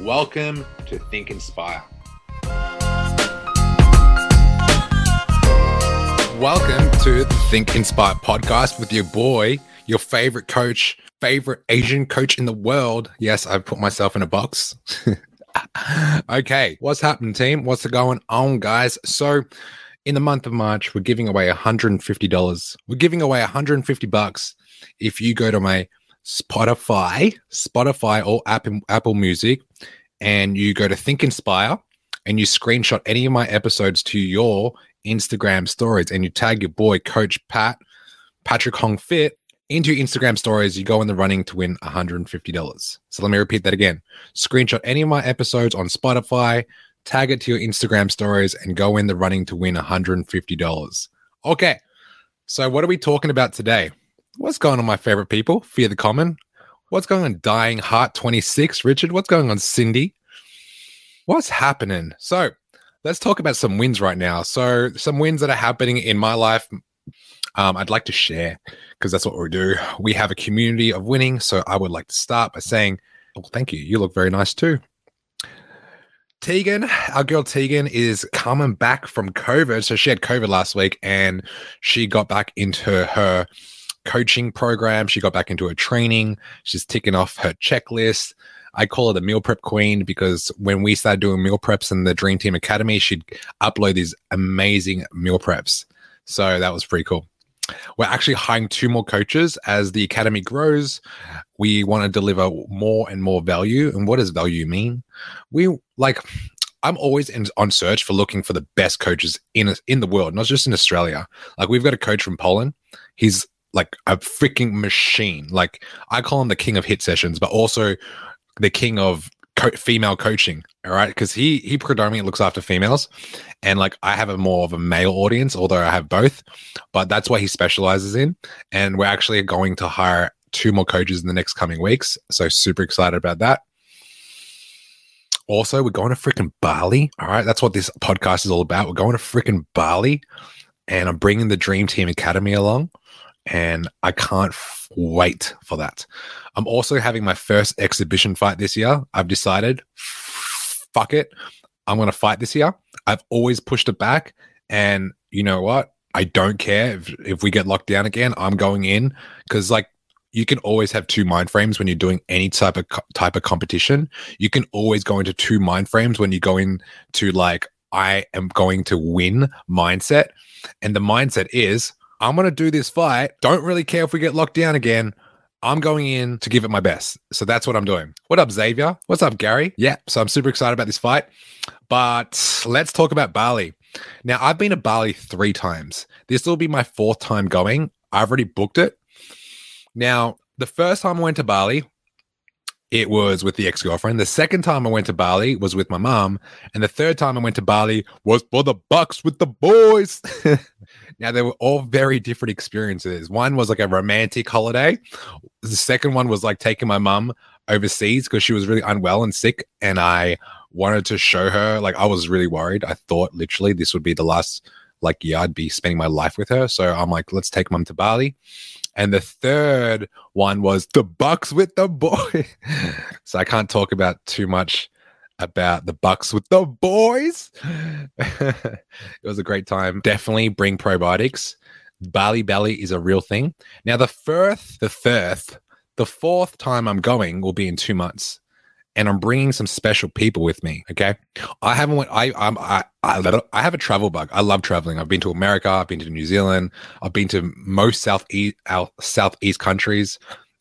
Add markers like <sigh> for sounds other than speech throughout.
Welcome to Think Inspire. Welcome to the Think Inspire podcast with your boy, your favorite coach, favorite Asian coach in the world. Yes, I've put myself in a box. <laughs> okay, what's happening, team? What's going on, guys? So, in the month of March, we're giving away $150. We're giving away 150 bucks if you go to my Spotify, Spotify or Apple, Apple Music, and you go to Think Inspire and you screenshot any of my episodes to your Instagram stories and you tag your boy, Coach Pat, Patrick Hong Fit, into your Instagram stories, you go in the running to win $150. So let me repeat that again. Screenshot any of my episodes on Spotify, tag it to your Instagram stories, and go in the running to win $150. Okay. So, what are we talking about today? What's going on, my favorite people? Fear the Common. What's going on, Dying Heart 26? Richard, what's going on, Cindy? What's happening? So, let's talk about some wins right now. So, some wins that are happening in my life, um, I'd like to share because that's what we do. We have a community of winning. So, I would like to start by saying, oh, thank you. You look very nice too. Tegan, our girl Tegan, is coming back from COVID. So, she had COVID last week and she got back into her coaching program. She got back into her training. She's ticking off her checklist. I call her the meal prep queen because when we started doing meal preps in the Dream Team Academy, she'd upload these amazing meal preps. So that was pretty cool. We're actually hiring two more coaches as the academy grows. We want to deliver more and more value. And what does value mean? We like I'm always in, on search for looking for the best coaches in in the world, not just in Australia. Like we've got a coach from Poland. He's like a freaking machine. Like I call him the king of hit sessions, but also the king of co- female coaching. All right, because he he predominantly looks after females, and like I have a more of a male audience, although I have both. But that's what he specializes in, and we're actually going to hire two more coaches in the next coming weeks. So super excited about that. Also, we're going to freaking Bali. All right, that's what this podcast is all about. We're going to freaking Bali, and I'm bringing the Dream Team Academy along and I can't f- wait for that. I'm also having my first exhibition fight this year. I've decided, fuck it, I'm going to fight this year. I've always pushed it back, and you know what? I don't care if, if we get locked down again. I'm going in because like you can always have two mind frames when you're doing any type of co- type of competition. You can always go into two mind frames when you go into like I am going to win mindset, and the mindset is I'm going to do this fight. Don't really care if we get locked down again. I'm going in to give it my best. So that's what I'm doing. What up, Xavier? What's up, Gary? Yeah. So I'm super excited about this fight. But let's talk about Bali. Now, I've been to Bali three times. This will be my fourth time going. I've already booked it. Now, the first time I went to Bali, it was with the ex girlfriend. The second time I went to Bali was with my mom. And the third time I went to Bali was for the Bucks with the boys. <laughs> now, they were all very different experiences. One was like a romantic holiday, the second one was like taking my mom overseas because she was really unwell and sick. And I wanted to show her, like, I was really worried. I thought literally this would be the last like year I'd be spending my life with her. So I'm like, let's take mom to Bali. And the third one was the Bucks with the boy. <laughs> so I can't talk about too much about the Bucks with the boys. <laughs> it was a great time. Definitely bring probiotics. Bali belly is a real thing. Now the first, the first, the fourth time I'm going will be in two months and I'm bringing some special people with me. Okay, I haven't went. I I'm, I I I have a travel bug. I love traveling. I've been to America. I've been to New Zealand. I've been to most southeast southeast countries.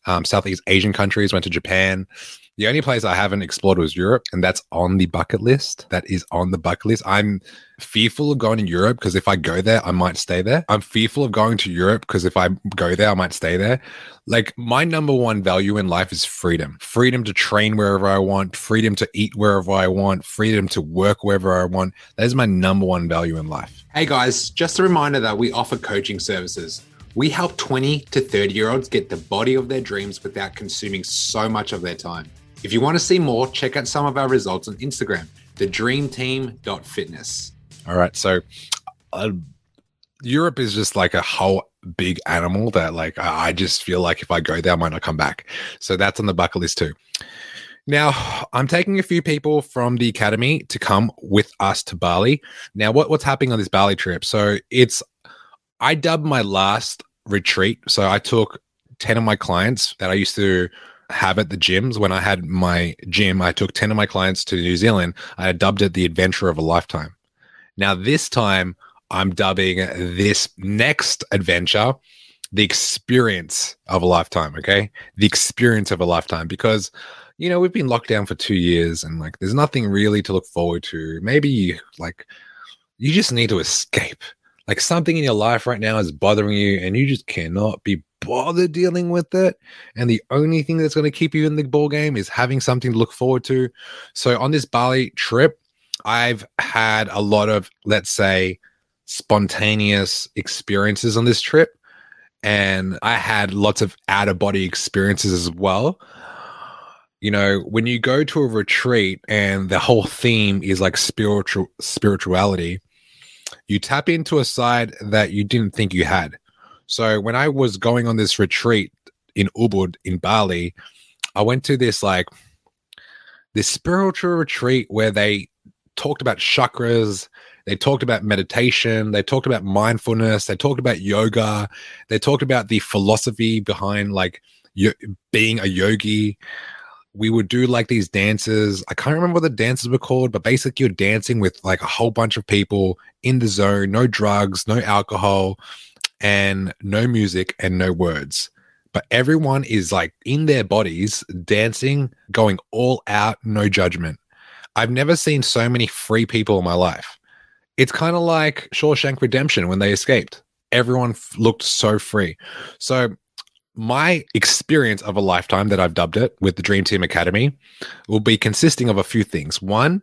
um, Southeast Asian countries, went to Japan. The only place I haven't explored was Europe, and that's on the bucket list. That is on the bucket list. I'm fearful of going to Europe because if I go there, I might stay there. I'm fearful of going to Europe because if I go there, I might stay there. Like my number one value in life is freedom freedom to train wherever I want, freedom to eat wherever I want, freedom to work wherever I want. That is my number one value in life. Hey guys, just a reminder that we offer coaching services. We help 20 to 30 year olds get the body of their dreams without consuming so much of their time. If you want to see more, check out some of our results on Instagram, thedreamteam.fitness. All right. So uh, Europe is just like a whole big animal that like I just feel like if I go there, I might not come back. So that's on the bucket list too. Now, I'm taking a few people from the academy to come with us to Bali. Now, what, what's happening on this Bali trip? So it's I dubbed my last retreat. So I took 10 of my clients that I used to have at the gyms. When I had my gym, I took 10 of my clients to New Zealand. I dubbed it the adventure of a lifetime. Now, this time, I'm dubbing this next adventure the experience of a lifetime. Okay. The experience of a lifetime because, you know, we've been locked down for two years and like there's nothing really to look forward to. Maybe you like, you just need to escape. Like something in your life right now is bothering you and you just cannot be bother dealing with it. And the only thing that's going to keep you in the ball game is having something to look forward to. So on this Bali trip, I've had a lot of, let's say, spontaneous experiences on this trip. And I had lots of out of body experiences as well. You know, when you go to a retreat and the whole theme is like spiritual spirituality, you tap into a side that you didn't think you had. So when I was going on this retreat in Ubud in Bali, I went to this like this spiritual retreat where they talked about chakras, they talked about meditation, they talked about mindfulness, they talked about yoga, they talked about the philosophy behind like yo- being a yogi. We would do like these dances. I can't remember what the dances were called, but basically you're dancing with like a whole bunch of people in the zone, no drugs, no alcohol and no music and no words. But everyone is like in their bodies, dancing, going all out, no judgment. I've never seen so many free people in my life. It's kind of like Shawshank Redemption when they escaped. Everyone f- looked so free. So, my experience of a lifetime that I've dubbed it with the Dream Team Academy will be consisting of a few things. One,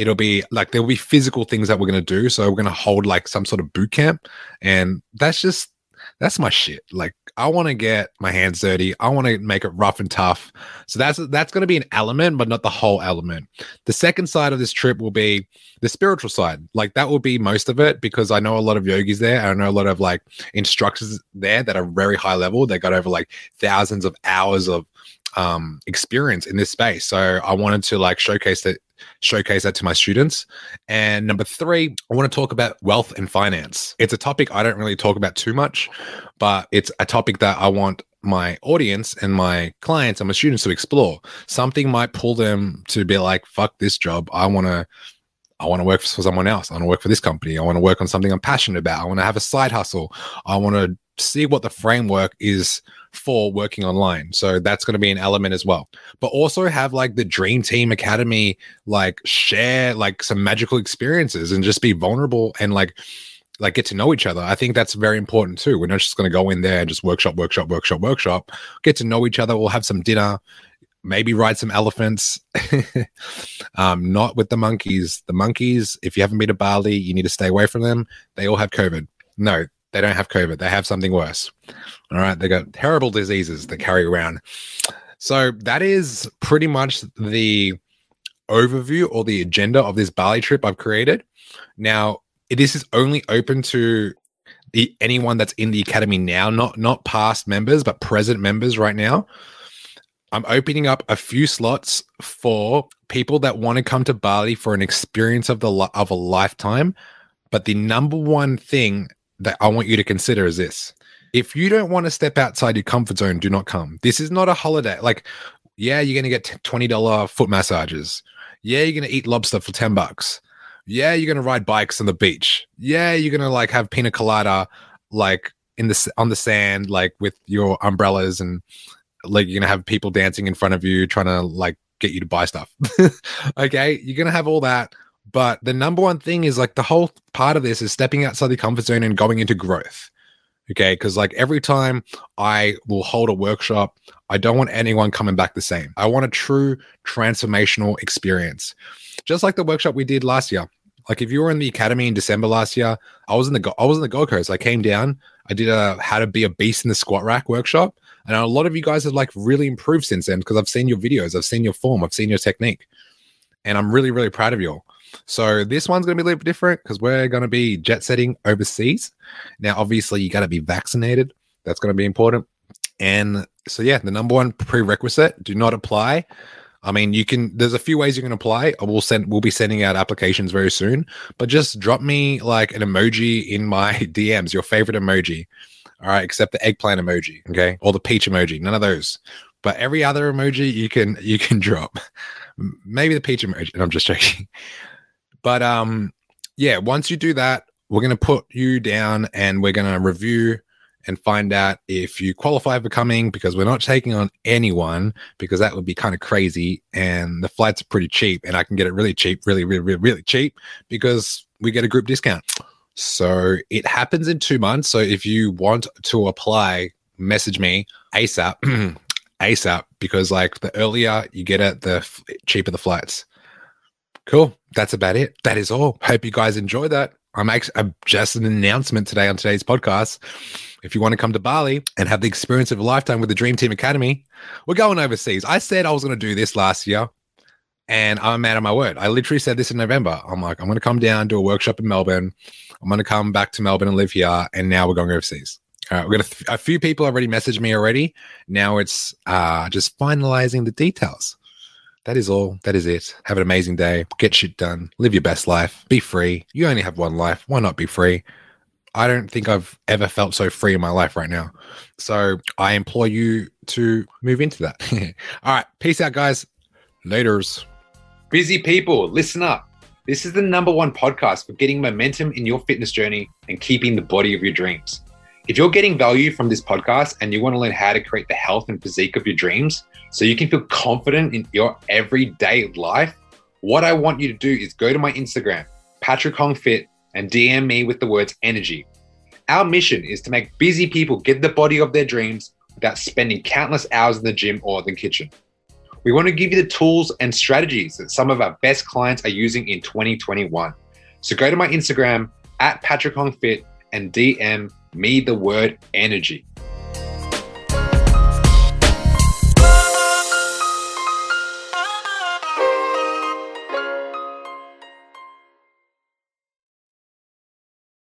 it'll be like there'll be physical things that we're going to do. So we're going to hold like some sort of boot camp and that's just that's my shit. Like i want to get my hands dirty. I want to make it rough and tough. So that's that's going to be an element but not the whole element. The second side of this trip will be the spiritual side. Like that will be most of it because i know a lot of yogis there i know a lot of like instructors there that are very high level. They got over like thousands of hours of um experience in this space. So i wanted to like showcase that showcase that to my students. And number three, I want to talk about wealth and finance. It's a topic I don't really talk about too much, but it's a topic that I want my audience and my clients and my students to explore. Something might pull them to be like, fuck this job. I want to. I want to work for someone else. I want to work for this company. I want to work on something I'm passionate about. I want to have a side hustle. I want to see what the framework is for working online. So that's going to be an element as well. But also have like the Dream Team Academy, like share like some magical experiences and just be vulnerable and like like get to know each other. I think that's very important too. We're not just going to go in there and just workshop, workshop, workshop, workshop. Get to know each other. We'll have some dinner, maybe ride some elephants. <laughs> um, not with the monkeys. The monkeys, if you haven't been to Bali, you need to stay away from them. They all have COVID. No, they don't have COVID. They have something worse. All right. They got terrible diseases they carry around. So that is pretty much the overview or the agenda of this Bali trip I've created. Now, this is only open to the anyone that's in the academy now, not not past members, but present members right now. I'm opening up a few slots for people that want to come to Bali for an experience of the of a lifetime. But the number one thing that I want you to consider is this. If you don't want to step outside your comfort zone, do not come. This is not a holiday. Like, yeah, you're going to get $20 foot massages. Yeah, you're going to eat lobster for 10 bucks. Yeah, you're going to ride bikes on the beach. Yeah, you're going to like have pina colada like in the on the sand like with your umbrellas and like you're gonna have people dancing in front of you trying to like get you to buy stuff. <laughs> okay, you're gonna have all that. But the number one thing is like the whole part of this is stepping outside the comfort zone and going into growth. Okay. Cause like every time I will hold a workshop, I don't want anyone coming back the same. I want a true transformational experience. Just like the workshop we did last year. Like if you were in the academy in December last year, I was in the I was in the Gold Coast. I came down. I did a how to be a beast in the squat rack workshop, and a lot of you guys have like really improved since then because I've seen your videos, I've seen your form, I've seen your technique, and I'm really really proud of you all. So this one's going to be a little bit different because we're going to be jet setting overseas. Now, obviously, you got to be vaccinated. That's going to be important. And so, yeah, the number one prerequisite: do not apply I mean, you can. There's a few ways you can apply. We'll send. We'll be sending out applications very soon. But just drop me like an emoji in my <laughs> DMs. Your favorite emoji. All right, except the eggplant emoji. Okay, or the peach emoji. None of those. But every other emoji you can you can <laughs> drop. Maybe the peach emoji. And I'm just joking. But um, yeah. Once you do that, we're gonna put you down and we're gonna review and find out if you qualify for coming because we're not taking on anyone because that would be kind of crazy and the flights are pretty cheap and I can get it really cheap, really, really, really, really cheap because we get a group discount. So it happens in two months. So if you want to apply, message me ASAP, ASAP, <clears throat> because like the earlier you get it, the f- cheaper the flights. Cool. That's about it. That is all. Hope you guys enjoy that. I'm actually just an announcement today on today's podcast. If you want to come to Bali and have the experience of a lifetime with the Dream Team Academy, we're going overseas. I said I was going to do this last year, and I'm a man of my word. I literally said this in November. I'm like, I'm going to come down, do a workshop in Melbourne. I'm going to come back to Melbourne and live here, and now we're going overseas. All right, we're gonna. Th- a few people already messaged me already. Now it's uh, just finalizing the details. That is all. That is it. Have an amazing day. Get shit done. Live your best life. Be free. You only have one life. Why not be free? I don't think I've ever felt so free in my life right now. So I implore you to move into that. <laughs> all right. Peace out, guys. Laters. Busy people, listen up. This is the number one podcast for getting momentum in your fitness journey and keeping the body of your dreams. If you're getting value from this podcast and you want to learn how to create the health and physique of your dreams so you can feel confident in your everyday life, what I want you to do is go to my Instagram, Patrick Hong Fit, and DM me with the words energy. Our mission is to make busy people get the body of their dreams without spending countless hours in the gym or the kitchen. We want to give you the tools and strategies that some of our best clients are using in 2021. So go to my Instagram at Patrick Hong Fit and DM me the word energy.